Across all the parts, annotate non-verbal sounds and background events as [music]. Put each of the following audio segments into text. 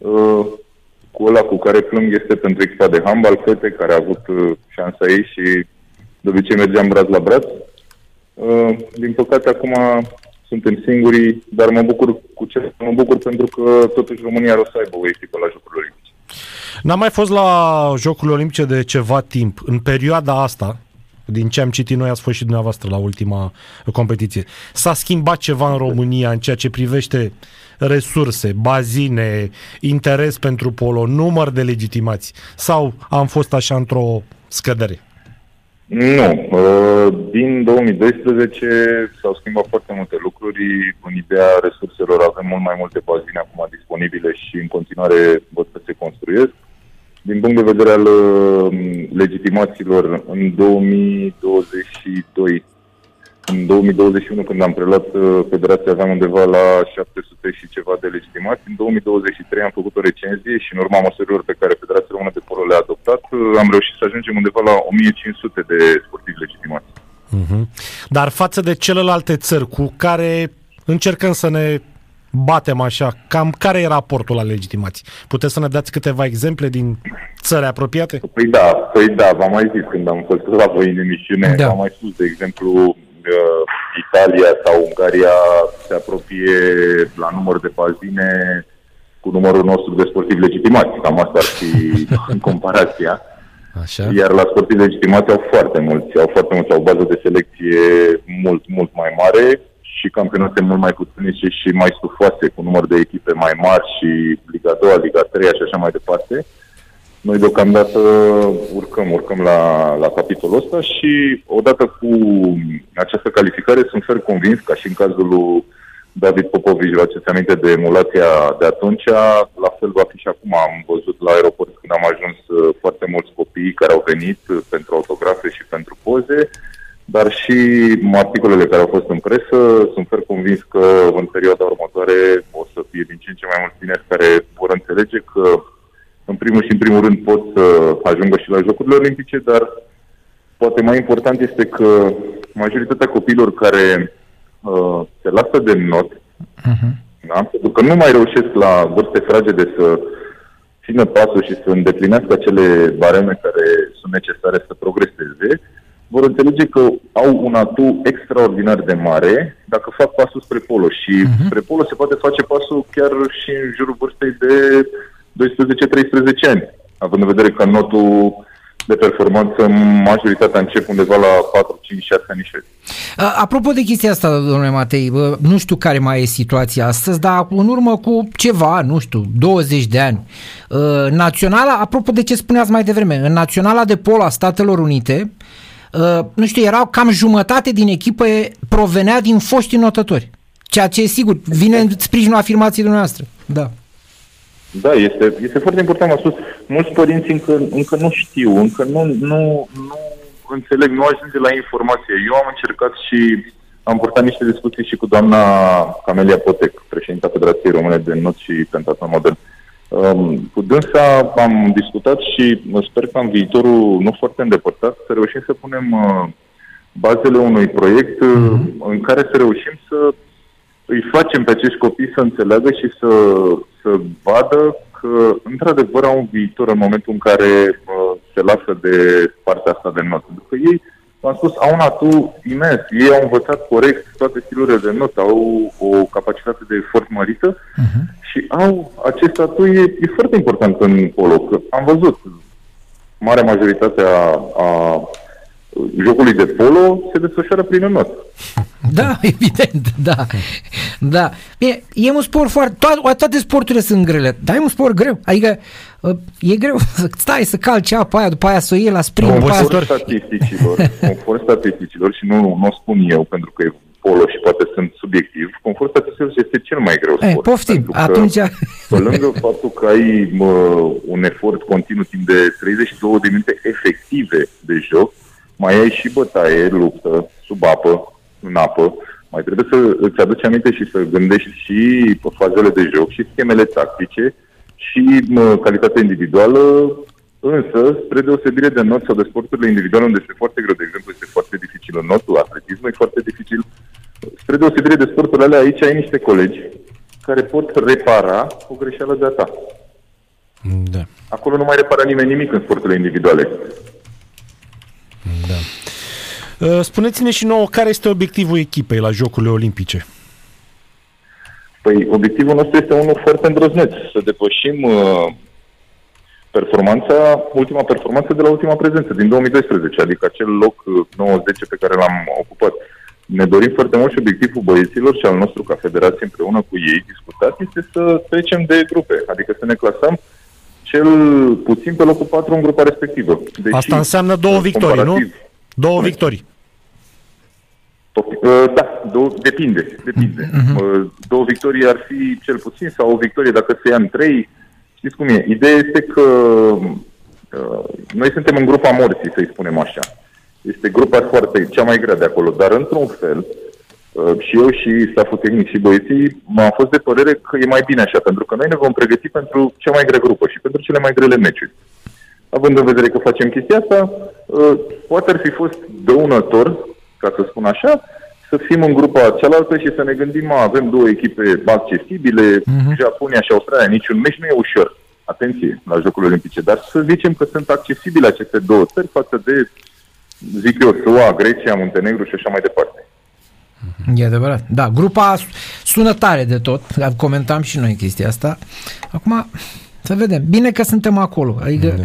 Uh, cu ăla cu care plâng este pentru echipa de handbal, fete care a avut uh, șansa ei și de obicei mergeam braț la braț. Uh, din păcate acum suntem singuri, dar mă bucur cu ce mă bucur pentru că totuși România o să aibă o echipă la Jocurile Olimpice. N-am mai fost la Jocurile Olimpice de ceva timp. În perioada asta, din ce am citit noi, ați fost și dumneavoastră la ultima competiție. S-a schimbat ceva în România în ceea ce privește resurse, bazine, interes pentru polo, număr de legitimați? Sau am fost așa într-o scădere? Nu. Uh, din 2012 s-au schimbat foarte multe lucruri. În ideea resurselor avem mult mai multe bazine acum disponibile și în continuare văd că se construiesc. Din punct de vedere al uh, legitimațiilor, în 2022 în 2021, când am preluat uh, federația, aveam undeva la 700 și ceva de legitimați. În 2023 am făcut o recenzie și în urma măsurilor pe care Federația Română de Polo le-a adoptat, uh, am reușit să ajungem undeva la 1500 de sportivi legitimați. Uh-huh. Dar față de celelalte țări cu care încercăm să ne batem așa, cam care e raportul la legitimații? Puteți să ne dați câteva exemple din țări apropiate? Păi da, păi da, v-am mai zis când am fost la voi în emisiune, da. am mai spus, de exemplu, uh, Italia sau Ungaria se apropie la număr de bazine cu numărul nostru de sportivi legitimați. Cam asta ar fi [laughs] în comparația. Așa. Iar la sportivi legitimați au foarte mulți, au foarte mulți, au o bază de selecție mult, mult mai mare și campionate mult mai puternice și mai stufoase, cu număr de echipe mai mari și Liga 2, Liga 3 și așa mai departe. Noi deocamdată urcăm, urcăm la, la capitolul ăsta și odată cu această calificare sunt fer convins, ca și în cazul lui David Popovici, la ce aminte de emulația de atunci, la fel va fi și acum. Am văzut la aeroport când am ajuns uh, foarte mulți copii care au venit uh, pentru autografe și pentru poze, dar și articolele care au fost în presă. Sunt fer convins că în perioada următoare o să fie din ce în ce mai mulți tineri care vor înțelege că în primul și în primul rând pot să ajungă și la Jocurile Olimpice, dar poate mai important este că majoritatea copiilor care uh, se lasă de not, uh-huh. da? pentru că nu mai reușesc la vârste fragede să țină pasul și să îndeplinească acele bareme care sunt necesare să progreseze, vor înțelege că au un atu extraordinar de mare dacă fac pasul spre polo. Și uh-huh. spre polo se poate face pasul chiar și în jurul vârstei de 12-13 ani, având în vedere că notul de performanță, majoritatea încep undeva la 4, 5, 6 ani și Apropo de chestia asta, domnule Matei, nu știu care mai e situația astăzi, dar în urmă cu ceva, nu știu, 20 de ani, naționala, apropo de ce spuneați mai devreme, în naționala de polo a Statelor Unite, nu știu, erau cam jumătate din echipă provenea din foști notători. Ceea ce, sigur, vine în sprijinul afirmației dumneavoastră. Da. Da, este, este foarte important. Am spus, mulți părinți încă, încă nu știu, încă nu, nu, nu înțeleg, nu ajunge la informație. Eu am încercat și am purtat niște discuții și cu doamna Camelia Potec, președinta Federației Române de Not și Pentaton Modern. Um, cu dânsa am discutat și sper că în viitorul nu foarte îndepărtat să reușim să punem uh, bazele unui proiect mm-hmm. în care să reușim să îi facem pe acești copii să înțeleagă și să, să vadă că, într-adevăr, au un viitor în momentul în care uh, se lasă de partea asta de notă. Pentru că ei, am spus, au un atu imens. Ei au învățat corect toate stilurile de notă, au o capacitate de efort mărită uh-huh. și au acest atu e, e foarte important în polo. Că am văzut marea majoritate a, a jocului de polo se desfășoară prin not. [laughs] Da, [laughs] evident, da. da. Bine, e un sport foarte... Toate, toate sporturile sunt grele, dar e un sport greu. Adică uh, e greu să [laughs] stai să calci apa aia, după aia să o iei la sprint. Conform statisticilor, conform statisticilor, și nu, nu o spun eu pentru că e polo și poate sunt subiectiv, conform statisticilor este cel mai greu sport. Ei, poftim, atunci... Pe lângă faptul că ai mă, un efort continuu timp de 32 de minute efective de joc, mai ai și bătaie, luptă, sub apă, în apă, mai trebuie să îți aduci aminte și să gândești și fazele de joc și schemele tactice și mă, calitatea individuală, însă, spre deosebire de not sau de sporturile individuale, unde este foarte greu, de exemplu, este foarte dificil în notul, atletismul e foarte dificil, spre deosebire de sporturile alea, aici ai niște colegi care pot repara o greșeală de-a ta. Da. Acolo nu mai repară nimeni nimic în sporturile individuale. Da. Uh, spuneți-ne și nouă care este obiectivul echipei la Jocurile Olimpice. Păi obiectivul nostru este unul foarte îndrăzneț, să depășim uh, performanța, ultima performanță de la ultima prezență, din 2012, adică acel loc 90 uh, pe care l-am ocupat. Ne dorim foarte mult și obiectivul băieților și al nostru ca federație împreună cu ei discutat este să trecem de grupe, adică să ne clasăm cel puțin pe locul 4 în grupa respectivă. Deci, Asta înseamnă două victorii, nu? Două victorii. Uh, da, două, depinde. depinde. Uh-huh. Două victorii ar fi cel puțin sau o victorie dacă se ia în trei. Știți cum e? Ideea este că uh, noi suntem în grupa morții, să-i spunem așa. Este grupa foarte, cea mai grea de acolo, dar într-un fel, uh, și eu și staful tehnic și băieții m-am fost de părere că e mai bine așa, pentru că noi ne vom pregăti pentru cea mai grea grupă și pentru cele mai grele meciuri. Având în vedere că facem chestia asta, uh, poate ar fi fost dăunător, ca să spun așa, să fim în grupa cealaltă și să ne gândim, mă, avem două echipe accesibile, uh-huh. Japonia și Australia, niciun meci nu e ușor. Atenție la Jocurile Olimpice, dar să zicem că sunt accesibile aceste două țări față de, zic eu, SUA, Grecia, Muntenegru și așa mai departe. E adevărat. Da, grupa sună tare de tot. Comentam și noi chestia asta. Acum, să vedem. Bine că suntem acolo. Adică, da.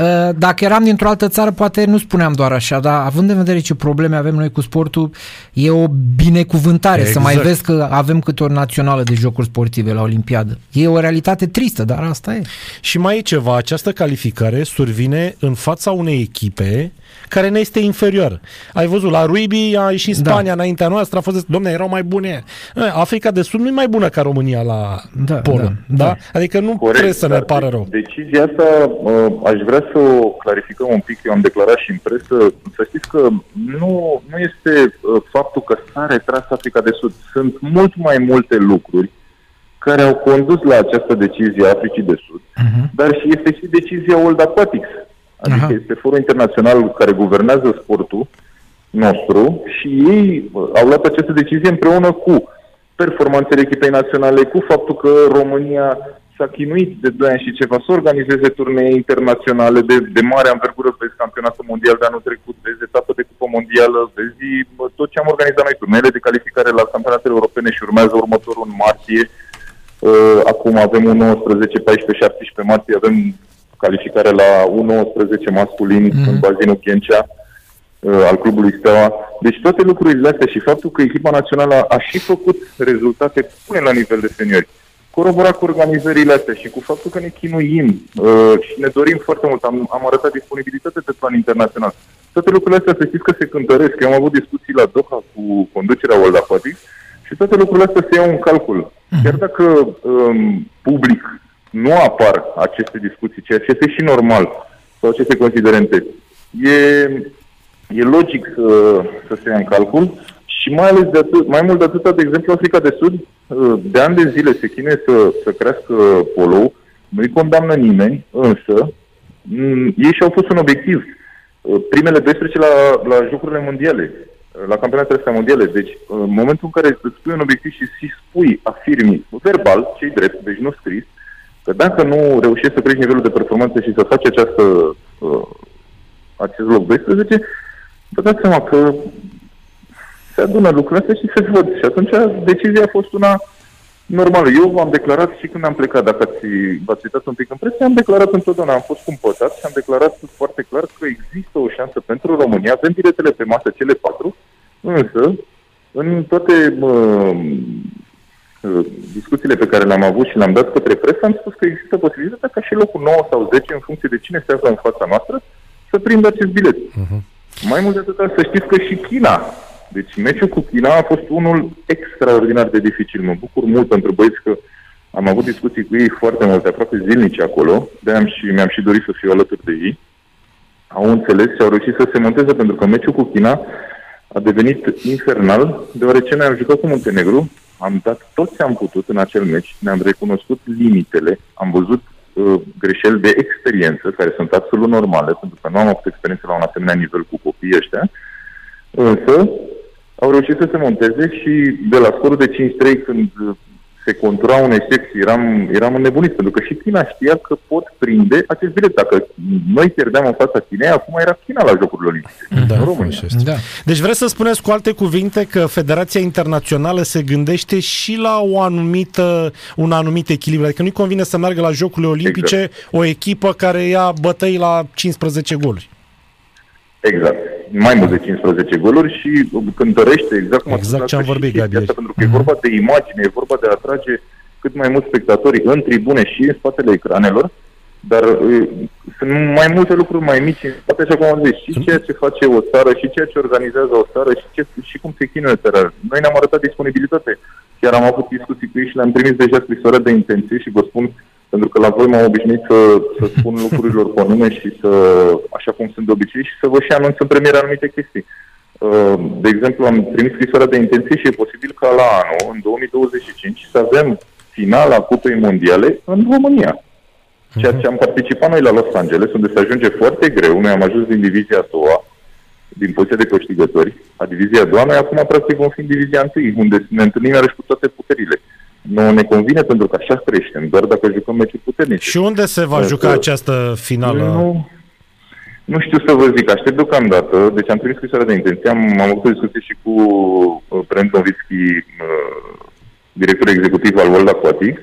Uh, dacă eram dintr-o altă țară, poate nu spuneam doar așa, dar având în vedere ce probleme avem noi cu sportul, e o binecuvântare exact. să mai exact. vezi că avem câte o națională de jocuri sportive la Olimpiadă. E o realitate tristă, dar asta e. Și mai e ceva, această calificare survine în fața unei echipe care ne este inferioară. Ai văzut, la Ruibi a ieșit da. Spania da. înaintea noastră, a fost, domne, erau mai bune. Africa de Sud nu e mai bună ca România la da, polo. Da, da? da? Adică nu Corect, trebuie să ne pară rău. Decizia asta uh, aș vrea să o clarificăm un pic. Eu am declarat și în presă. Să știți că nu, nu este uh, faptul că s-a retras Africa de Sud. Sunt mult mai multe lucruri care au condus la această decizie a Africii de Sud, uh-huh. dar și este și decizia World Aquatics. Adică Aha. este forul internațional care guvernează sportul nostru și ei au luat această decizie împreună cu performanțele echipei naționale, cu faptul că România s-a chinuit de 2 ani și ceva să organizeze turnee internaționale de, de mare învergură, vezi campionatul mondial de anul trecut, vezi etapă de cupă mondială, vezi tot ce am organizat noi, turneele de calificare la campionatele europene și urmează următorul în martie. Uh, acum avem un 19, 14, 17 martie, avem calificare la U19 masculin mm-hmm. în bazinul Ghencea uh, al clubului Steaua. Deci toate lucrurile astea și faptul că echipa națională a și făcut rezultate bune la nivel de seniori, coroborat cu organizările astea și cu faptul că ne chinuim uh, și ne dorim foarte mult, am, am arătat disponibilitate pe plan internațional. Toate lucrurile astea să știți că se cântăresc. Eu am avut discuții la Doha cu conducerea World Aquatics și toate lucrurile astea se iau în calcul. Mhm. Chiar dacă um, public nu apar aceste discuții, ceea ce este și normal, sau aceste considerente. E, e logic să, să se ia în calcul și mai ales de atât, mai mult de atât, de exemplu, Africa de Sud, de ani de zile se chinuie să, să crească polo, nu-i condamnă nimeni, însă ei și-au pus un obiectiv. Primele 12 la, la Jocurile Mondiale, la campionatele astea mondiale. Deci, în momentul în care îți spui un obiectiv și spui, afirmi, verbal, cei drept, deci nu scris, Că dacă nu reușești să crești nivelul de performanță și să faci această, uh, acest loc 12, vă dați seama că se adună lucrurile astea și se văd. Și atunci decizia a fost una normală. Eu v-am declarat și când am plecat, dacă ați, v-ați uitat un pic în presă, am declarat întotdeauna, am fost cumpătat și am declarat foarte clar că există o șansă pentru România, avem biletele pe masă, cele patru, însă în toate uh, Uh, discuțiile pe care le-am avut și le-am dat către presă, am spus că există posibilitatea ca și locul 9 sau 10, în funcție de cine se află în fața noastră, să prindă acest bilet. Uh-huh. Mai mult de atât, să știți că și China, deci meciul cu China a fost unul extraordinar de dificil. Mă bucur mult pentru băieți că am avut discuții cu ei foarte multe, aproape zilnice acolo, de am și, mi-am și dorit să fiu alături de ei. Au înțeles și au reușit să se monteze pentru că meciul cu China a devenit infernal, deoarece noi am jucat cu Muntenegru, am dat tot ce am putut în acel meci, ne-am recunoscut limitele, am văzut uh, greșeli de experiență, care sunt absolut normale, pentru că nu am avut experiență la un asemenea nivel cu copiii ăștia, însă au reușit să se monteze și de la scorul de 5-3, când se se contura un eșec și eram, eram înnebunit, pentru că și China știa că pot prinde acest bilet. Dacă noi pierdeam în fața Chinei, acum era China la Jocurile Olimpice, da, România. Da. Deci vreți să spuneți cu alte cuvinte că Federația Internațională se gândește și la o anumită, un anumit echilibru, adică nu-i convine să meargă la Jocurile Olimpice exact. o echipă care ia bătăi la 15 goluri. Exact. Mai mult de 15 goluri și cântărește exact cum exact ce am vorbit, Gabi. Asta, pentru că mm-hmm. e vorba de imagine, e vorba de a atrage cât mai mulți spectatori în tribune și în spatele ecranelor, dar uh, sunt mai multe lucruri mai mici în spate, așa cum am zis, și ceea ce face o țară, și ceea ce organizează o țară, și, ce, și cum se chinuie țara. Noi ne-am arătat disponibilitate. Chiar am avut discuții cu ei și le-am trimis deja scrisoarea de intenție și vă spun pentru că la voi m-am obișnuit să, să spun lucrurilor pe nume și să, așa cum sunt de obicei, și să vă și anunț în premieră anumite chestii. Uh, de exemplu, am trimis scrisoarea de intenție și e posibil ca la anul, în 2025, să avem finala Cupei Mondiale în România. Ceea ce am participat noi la Los Angeles, unde se ajunge foarte greu, noi am ajuns din divizia a doua, din poziția de câștigători, a divizia a doua, noi acum practic vom fi în divizia întâi, unde ne întâlnim iarăși cu toate puterile nu ne convine pentru că așa creștem, doar dacă jucăm meciuri puternice. Și unde se va juca că, această finală? Nu, nu știu să vă zic, aștept deocamdată, deci am trimis scrisoarea de intenție, am, am avut o discuție și cu uh, Brent Novitski, uh, director executiv al World Aquatic.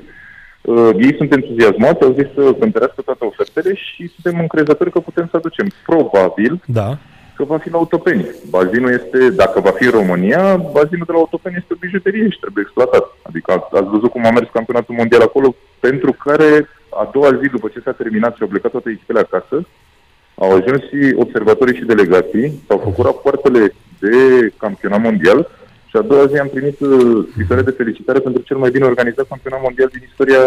Uh, ei sunt entuziasmați, au zis să cântărească toate ofertele și suntem încrezători că putem să aducem. Probabil da că va fi la Autopeni. Bazinul este, dacă va fi în România, bazinul de la Autopeni este o bijuterie și trebuie exploatat. Adică ați văzut cum a mers campionatul mondial acolo, pentru care a doua zi după ce s-a terminat și au plecat toate echipele acasă, au ajuns și observatorii și delegații, s-au făcut rapoartele de campionat mondial și a doua zi am primit uh, scrisoare de felicitare pentru cel mai bine organizat campionat mondial din istoria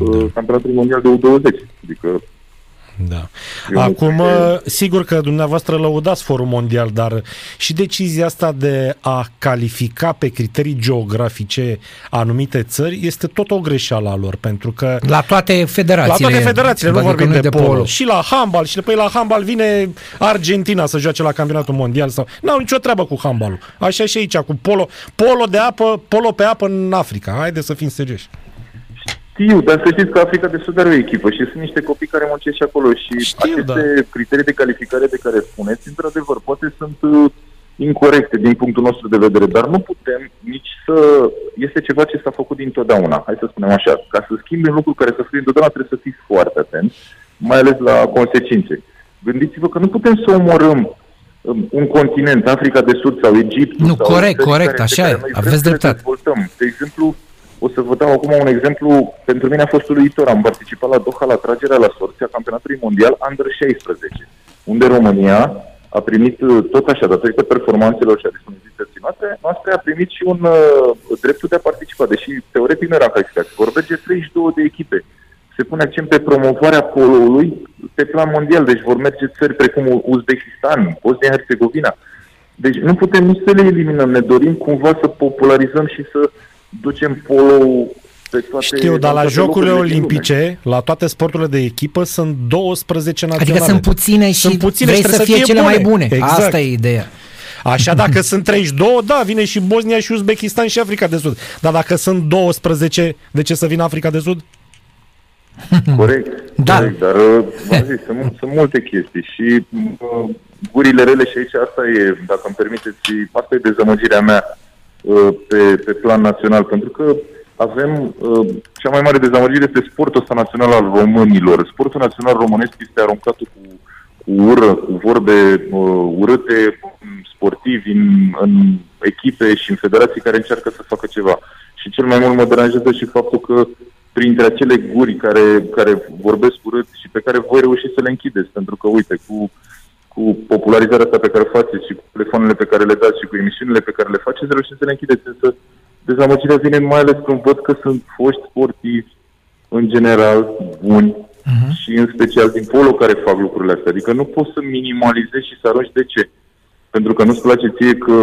uh, campionatului mondial de U20. Adică da. Acum, sigur că dumneavoastră lăudați Forum Mondial, dar și decizia asta de a califica pe criterii geografice anumite țări este tot o greșeală a lor, pentru că... La toate federațiile. La toate federațiile, nu vorbim de, de polo. polo. Și la handbal, și păi la handbal vine Argentina să joace la campionatul mondial sau... N-au nicio treabă cu handbalul. Așa și aici, cu polo. Polo de apă, polo pe apă în Africa. Haide să fim serioși. Știu, dar să știți că Africa de Sud are o echipă și sunt niște copii care muncesc și acolo și Știu, aceste da. criterii de calificare de care spuneți, într-adevăr, poate sunt uh, incorrecte din punctul nostru de vedere, dar nu putem nici să... Este ceva ce s-a făcut dintotdeauna, hai să spunem așa. Ca să schimbi un lucru care să fie dintotdeauna trebuie să fiți foarte atenți, mai ales la consecințe. Gândiți-vă că nu putem să omorâm um, un continent, Africa de Sud sau Egipt. Nu, sau corect, corect, așa e, aveți dreptate. De exemplu, o să vă dau acum un exemplu. Pentru mine a fost uluitor. Am participat la Doha la tragerea la sorți a campionatului mondial Under 16, unde România a primit uh, tot așa, datorită performanțelor și a disponibilității noastre, noastre, a primit și un uh, dreptul de a participa, deși teoretic nu era calificat. Vor merge 32 de echipe. Se pune accent pe promovarea poloului pe plan mondial, deci vor merge țări precum Uzbekistan, Bosnia-Herzegovina. Deci nu putem nici să le eliminăm, ne dorim cumva să popularizăm și să ducem polo pe toate... Știu, dar la Jocurile Olimpice, la toate sporturile de echipă, sunt 12 naționale. Adică sunt puține și sunt puține vrei și să fie, fie cele bune. mai bune. Exact. Asta e ideea. Așa, dacă [laughs] sunt 32, da, vine și Bosnia și Uzbekistan și Africa de Sud. Dar dacă sunt 12, de ce să vină Africa de Sud? [laughs] Corect, da. corect dar uh, zis, sunt, sunt multe chestii și uh, gurile rele și aici asta e, dacă îmi permiteți, asta e dezamăgirea mea Uh, pe, pe plan național, pentru că avem uh, cea mai mare dezamăgire pe sportul ăsta național al românilor. Sportul național românesc este aruncat cu, cu ură, cu vorbe uh, urâte sportivi în, în echipe și în federații care încearcă să facă ceva. Și cel mai mult mă deranjează și faptul că printre acele guri care, care vorbesc urât și pe care voi reuși să le închideți, pentru că, uite, cu cu popularizarea asta pe care o faceți și cu telefoanele pe care le dați și cu emisiunile pe care le faceți, reușiți să le închideți. Însă dezamăgirea vine mai ales când văd că sunt foști sportivi în general buni uh-huh. și în special din polo care fac lucrurile astea. Adică nu poți să minimalizezi și să arunci de ce. Pentru că nu-ți place ție că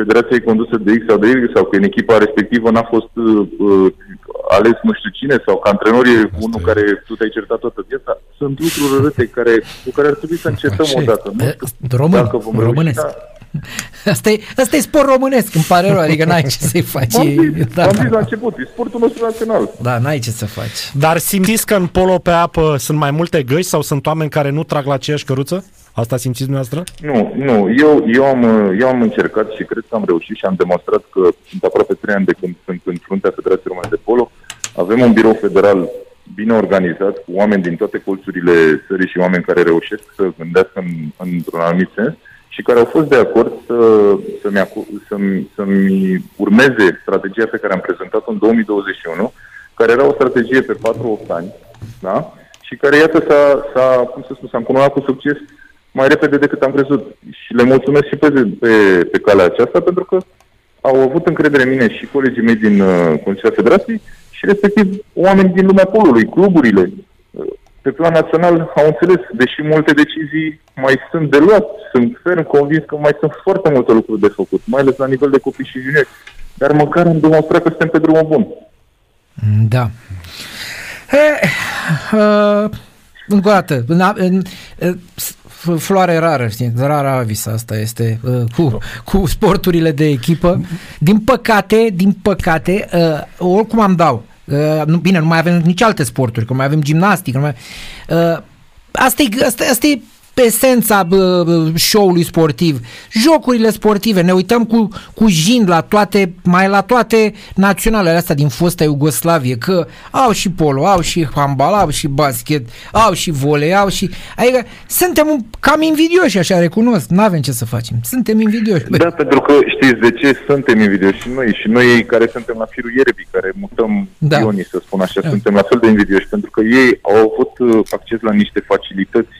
federația e condusă de X sau de Y sau că în echipa respectivă n-a fost uh, uh ales nu știu cine sau că antrenor e unul care tu te-ai certat toată viața. Sunt lucruri răte care, cu care ar trebui să încetăm Așa odată. Nu știu Român, dacă vom românesc. Reuși, [laughs] Asta e, asta e sport românesc, îmi pare rău, adică n-ai ce să-i faci. Am zis, [laughs] da, am zis la început, e sportul nostru național. Da, n-ai ce să faci. Dar simțiți că în polo pe apă sunt mai multe găși sau sunt oameni care nu trag la aceeași căruță? Asta simțiți dumneavoastră? Nu, nu. Eu, eu, am, eu am încercat și cred că am reușit și am demonstrat că sunt aproape trei ani de când sunt în fruntea Federației Române de Polo. Avem un birou federal bine organizat, cu oameni din toate colțurile țării și oameni care reușesc să gândească în, într-un anumit sens și care au fost de acord să, să-mi, să-mi, să-mi urmeze strategia pe care am prezentat-o în 2021, care era o strategie pe 4-8 ani, da? și care, iată, s-a, s-a, cum să spun, s-a încununat cu succes mai repede decât am crezut. Și le mulțumesc și pe, pe, pe calea aceasta, pentru că au avut încredere în mine și colegii mei din uh, Consiliul Federației și respectiv oameni din lumea polului, cluburile. Uh, pe plan național au înțeles, deși multe decizii mai sunt de luat, sunt ferm convins că mai sunt foarte multe lucruri de făcut, mai ales la nivel de copii și juniori. Dar măcar am demonstrat că suntem pe drumul bun. Da. He, uh, încă o dată, în, în, floare rară, știi, rara avis asta este uh, cu, cu sporturile de echipă. Din păcate, din păcate, uh, oricum am dau, uh, nu, bine, nu mai avem nici alte sporturi, că mai avem gimnastică, nu mai, uh, asta e, asta, asta e esența show-ului sportiv. Jocurile sportive, ne uităm cu, cu jind la toate, mai la toate naționalele astea din fosta Iugoslavie, că au și polo, au și handbal, au și basket, au și volei, au și... Adică suntem cam invidioși, așa recunosc, nu avem ce să facem. Suntem invidioși. Da, pentru că știți de ce suntem invidioși și noi, și noi care suntem la firul ierbii, care mutăm da. ionii, să spun așa, da. suntem la fel de invidioși, pentru că ei au avut uh, acces la niște facilități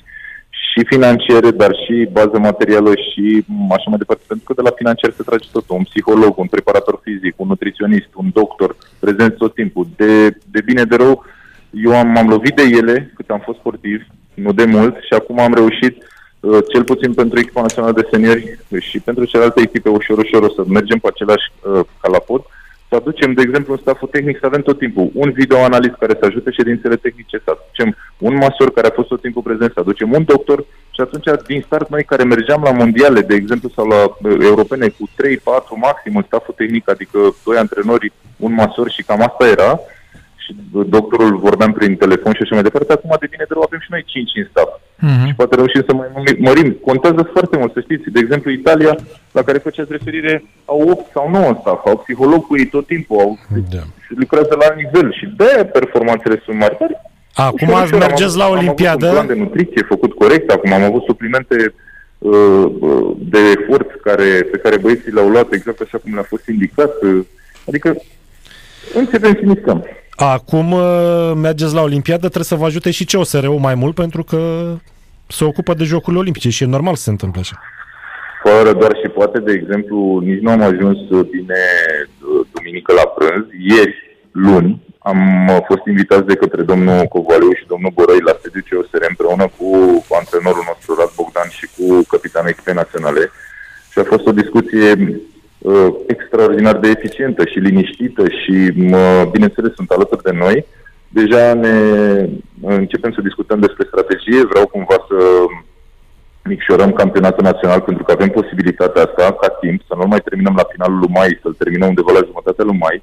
și financiare, dar și bază materială și așa mai departe, pentru că de la financiar se trage tot, un psiholog, un preparator fizic, un nutriționist, un doctor, prezent tot timpul. De, de bine de rău, eu am, m-am lovit de ele cât am fost sportiv, nu de mult, și acum am reușit, uh, cel puțin pentru echipa națională de seniori și pentru celelalte echipe, ușor, ușor, o să mergem pe același uh, calapot, să aducem, de exemplu, în staful tehnic, să avem tot timpul un videoanalist care să ajute ședințele tehnice, să aducem un masor care a fost tot timpul prezent, să aducem un doctor și atunci, din start, noi care mergeam la mondiale, de exemplu, sau la uh, europene cu 3-4 maxim în staful tehnic, adică doi antrenori, un masor și cam asta era, și doctorul vorbeam prin telefon și așa mai departe, acum de bine de rău avem și noi 5 în staff. Uh-huh. Și poate reușim să mai mărim. Contează foarte mult, să știți. De exemplu, Italia, la care făceați referire, au 8 sau 9 în staff, au psiholog cu ei tot timpul, au, da. și lucrează la nivel și de performanțele sunt mari. Dar Acum ați mergeți la Olimpiadă? Am avut un plan de nutriție făcut corect, acum am avut suplimente uh, uh, de efort care, pe care băieții le-au luat exact așa cum le-a fost indicat. Uh, adică începem să mișcăm. Acum uh, mergeți la Olimpiadă, trebuie să vă ajute și COSR-ul mai mult pentru că se ocupă de Jocurile Olimpice și e normal să se întâmple așa. Fără doar și poate, de exemplu, nici nu am ajuns bine uh, duminică la prânz. Ieri, luni, am uh, fost invitați de către domnul Covaliu și domnul Borăi la sediu COSR împreună cu antrenorul nostru, Rad Bogdan, și cu capitanul echipei naționale. Și a fost o discuție uh, extraordinar de eficientă și liniștită și, uh, bineînțeles, sunt alături de noi. Deja ne începem să discutăm despre strategie. Vreau cumva să micșorăm campionatul național pentru că avem posibilitatea asta ca timp, să nu mai terminăm la finalul lui mai, să-l terminăm undeva la jumătatea lui mai.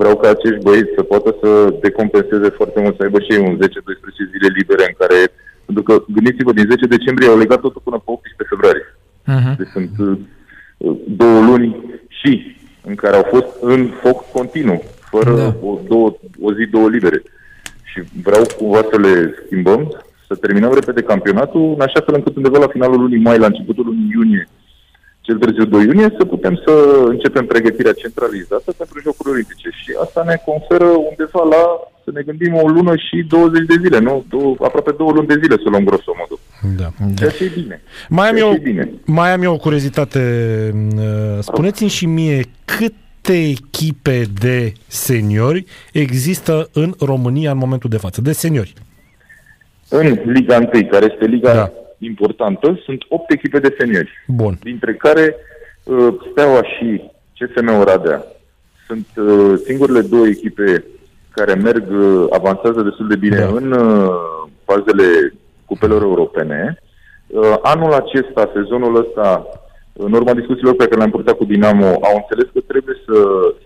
Vreau ca acești băieți să poată să decompenseze foarte mult, să aibă și ei un 10-12 zile libere în care... Pentru că, gândiți-vă, din 10 decembrie au legat totul până pe 18 februarie. Uh-huh. Deci sunt două luni și în care au fost în foc continuu, fără da. o, două, o zi, două libere. Și vreau cumva să le schimbăm, să terminăm repede campionatul, în așa fel încât undeva la finalul lunii mai, la începutul lunii iunie, cel târziu 2 iunie, să putem să începem pregătirea centralizată pentru Jocurile Olimpice. Și asta ne conferă undeva la, să ne gândim, o lună și 20 de zile, nu? Două, aproape două luni de zile să luăm grosomodul. Da. Ceea ce e bine. Mai am, eu, bine. mai am eu o curiozitate. Uh, spuneți-mi și mie câte echipe de seniori există în România în momentul de față? De seniori. În Liga 1, care este Liga da importantă, sunt 8 echipe de seniori. Bun. Dintre care uh, Steaua și CSM Oradea sunt uh, singurele două echipe care merg, uh, avansează destul de bine da. în uh, fazele cupelor europene. Uh, anul acesta, sezonul ăsta, în urma discuțiilor pe care le-am purtat cu Dinamo, au înțeles că trebuie să,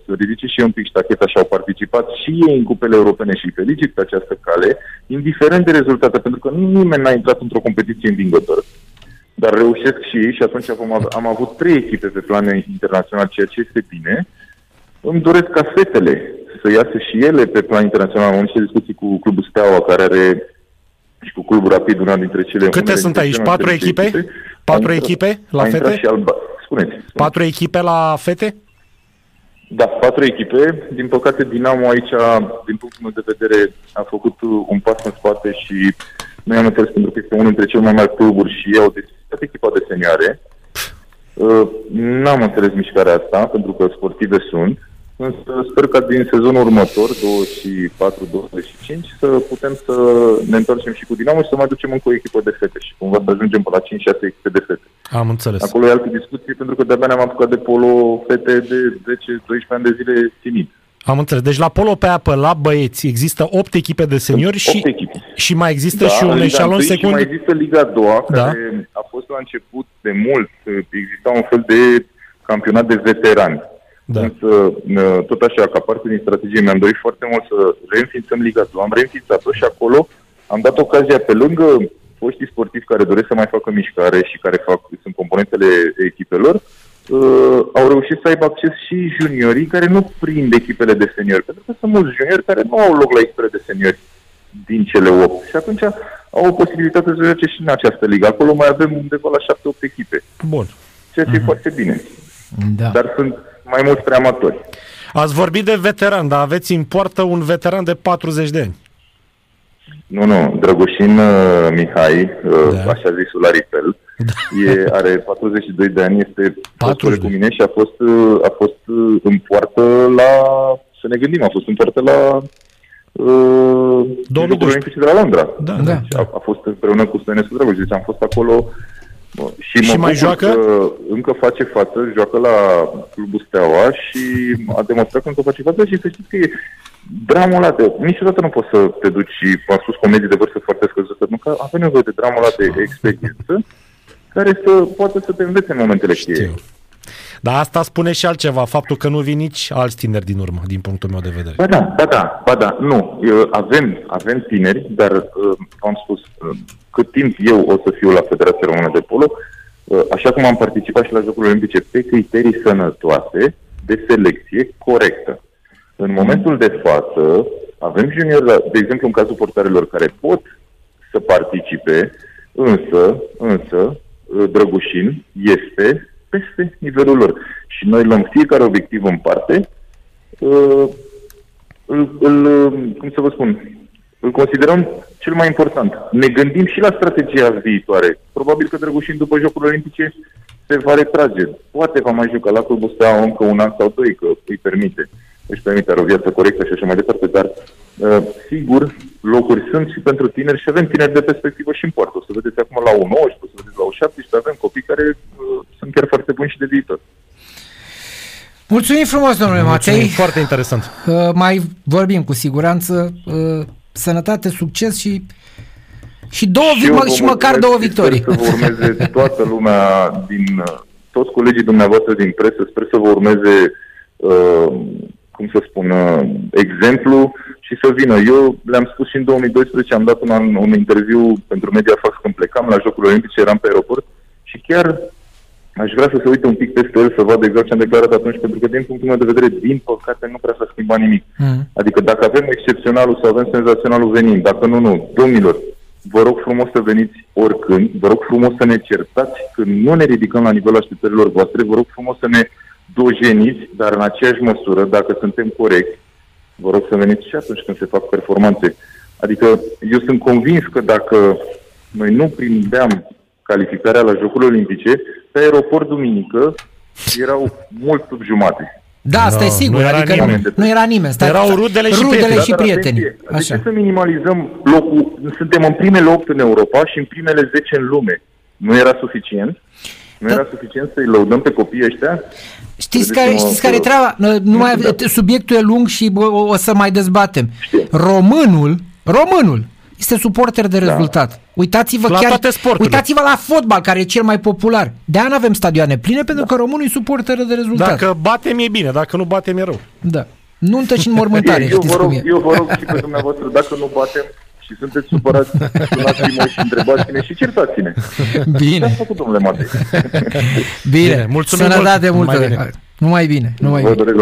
să ridice și un pic ștacheta și au participat și ei în cupele europene și felicit pe această cale, indiferent de rezultate, pentru că nimeni n-a intrat într-o competiție învingător. Dar reușesc și ei și atunci am, am avut trei echipe pe plan internațional, ceea ce este bine. Îmi doresc ca fetele să iasă și ele pe plan internațional. Am niște discuții cu Clubul Steaua, care are și cu Clubul Rapid, una dintre cele... Câte sunt aici? Patru echipe? echipe? Patru a echipe la fete? Și alba. Spuneți, spuneți. Patru echipe la fete? Da, patru echipe. Din păcate, Dinamo aici, din punctul meu de vedere, a făcut un pas în spate și noi am înțeles pentru că este unul dintre cele mai mari cluburi și au deschis echipa de senioare. Uh, n-am înțeles mișcarea asta, pentru că sportive sunt. Însă sper ca din sezonul următor, 24-25, să putem să ne întoarcem și cu Dinamo și să mai ducem încă o echipă de fete și cumva să ajungem pe la 5-6 echipe de fete. Am înțeles. Acolo e altă discuție pentru că de-abia ne-am apucat de polo fete de 10-12 ani de zile timid. Am înțeles. Deci la polo pe apă, la băieți, există 8 echipe de seniori și, echipe. și mai există da, și un eșalon secund. Și mai există Liga a doua, da. care a fost la început de mult. Exista un fel de campionat de veterani da. Însă, tot așa, ca parte din strategie, mi-am dorit foarte mult să reînființăm Liga 2. Am reînființat-o și acolo am dat ocazia pe lângă foștii sportivi care doresc să mai facă mișcare și care fac, sunt componentele echipelor, uh, au reușit să aibă acces și juniorii care nu prind echipele de seniori, pentru că sunt mulți juniori care nu au loc la echipele de seniori din cele 8. Și atunci au o posibilitate să joace și în această ligă. Acolo mai avem undeva la 7-8 echipe. Bun. Ceea ce uh-huh. e mhm. foarte bine. Da. Dar sunt mai mulți prea amatori. Ați vorbit de veteran, dar aveți în poartă un veteran de 40 de ani. Nu, nu, Drăgușin uh, Mihai, uh, da. așa zisul Aripel, da. e, are 42 de ani, este fost cu mine și a fost, uh, a fost uh, în poartă la, să ne gândim, a fost în poartă la uh, Jocurile de la Londra. Da, da. A, a fost împreună cu Stănescu Drăguș, deci am fost acolo și, și mai joacă? Că încă face față, joacă la clubul Steaua și a demonstrat că încă face față și să știți că e dramul ăla de... Niciodată nu poți să te duci și am spus comedii de vârstă foarte scăzută, nu că avem nevoie de dramul ăla de experiență care să poată să te învețe în momentele cheie. Dar asta spune și altceva, faptul că nu vin nici alți tineri din urmă, din punctul meu de vedere. Ba da, ba da, ba da, nu. Avem, avem tineri, dar uh, am spus, uh, cât timp eu o să fiu la Federația Română de Polo, uh, așa cum am participat și la Jocurile Olimpice pe criterii sănătoase, de selecție corectă. În momentul de față, avem juniori, de exemplu, în cazul portarilor care pot să participe, însă, însă, Drăgușin este peste nivelul lor. Și noi luăm fiecare obiectiv în parte, uh, îl, îl, cum să vă spun, îl considerăm cel mai important. Ne gândim și la strategia viitoare. Probabil că Drăgușin după Jocurile Olimpice se va retrage. Poate va mai juca la clubul ăsta încă un an sau doi, că îi permite. Își permite, are o viață corectă și așa mai departe, dar uh, sigur, locuri sunt și pentru tineri și avem tineri de perspectivă și în poartă. O să vedeți acum la U19, o să vedeți la U17, avem copii care uh, sunt chiar foarte buni și de viitor. Mulțumim frumos, domnule Mulțumim, Matei. Foarte interesant. [laughs] Uh, mai vorbim cu siguranță. Uh, sănătate, succes și și, două, și, mă, și măcar două victorii. Sper să vă urmeze [laughs] toată lumea din uh, toți colegii dumneavoastră din presă, sper să vă urmeze uh, cum să spun, uh, exemplu și să vină. Eu le-am spus și în 2012, am dat un, an, un interviu pentru Mediafax când plecam la Jocurile Olimpice, eram pe aeroport și chiar aș vrea să se uite un pic peste el, să vadă exact ce am declarat atunci, pentru că din punctul meu de vedere, din păcate, nu prea s-a schimbat nimic. Mm. Adică dacă avem excepționalul sau avem senzaționalul venind, dacă nu, nu, domnilor, vă rog frumos să veniți oricând, vă rog frumos să ne certați când nu ne ridicăm la nivelul așteptărilor voastre, vă rog frumos să ne dojeniți, dar în aceeași măsură, dacă suntem corecți, vă rog să veniți și atunci când se fac performanțe. Adică eu sunt convins că dacă noi nu prindeam calificarea la Jocurile Olimpice, pe aeroport duminică erau mult sub jumate. Da, asta no, e sigur, nu era adică nimeni. Nu, nu era nimeni. Stai, Erau rudele și rudele prietenii. Și prietenii. Adică Așa. să minimalizăm locul, suntem în primele 8 în Europa și în primele 10 în lume. Nu era suficient? Nu da. era suficient să-i lăudăm pe copiii ăștia? Știți care, știți care e treaba? Nu mai, subiectul e lung și o, o să mai dezbatem. Știu. Românul, românul, este suporter de rezultat. Da. Uitați-vă La chiar, toate sporturile. uitați-vă la fotbal, care e cel mai popular. De aia nu avem stadioane pline, pentru că românul e suporter de rezultat. Dacă batem e bine, dacă nu batem e rău. Da. Nuntă și înmormântare, eu, știți vă cum rog, e. eu vă rog și pe dumneavoastră, dacă nu batem și sunteți supărați, sunați-mă și întrebați-ne și certați-ne. Ce Bine, ați făcut, domnule Matei? bine. Bine, mulțumim Sănătate mult. multă. Numai bine. Numai bine, numai Vă bine. doresc la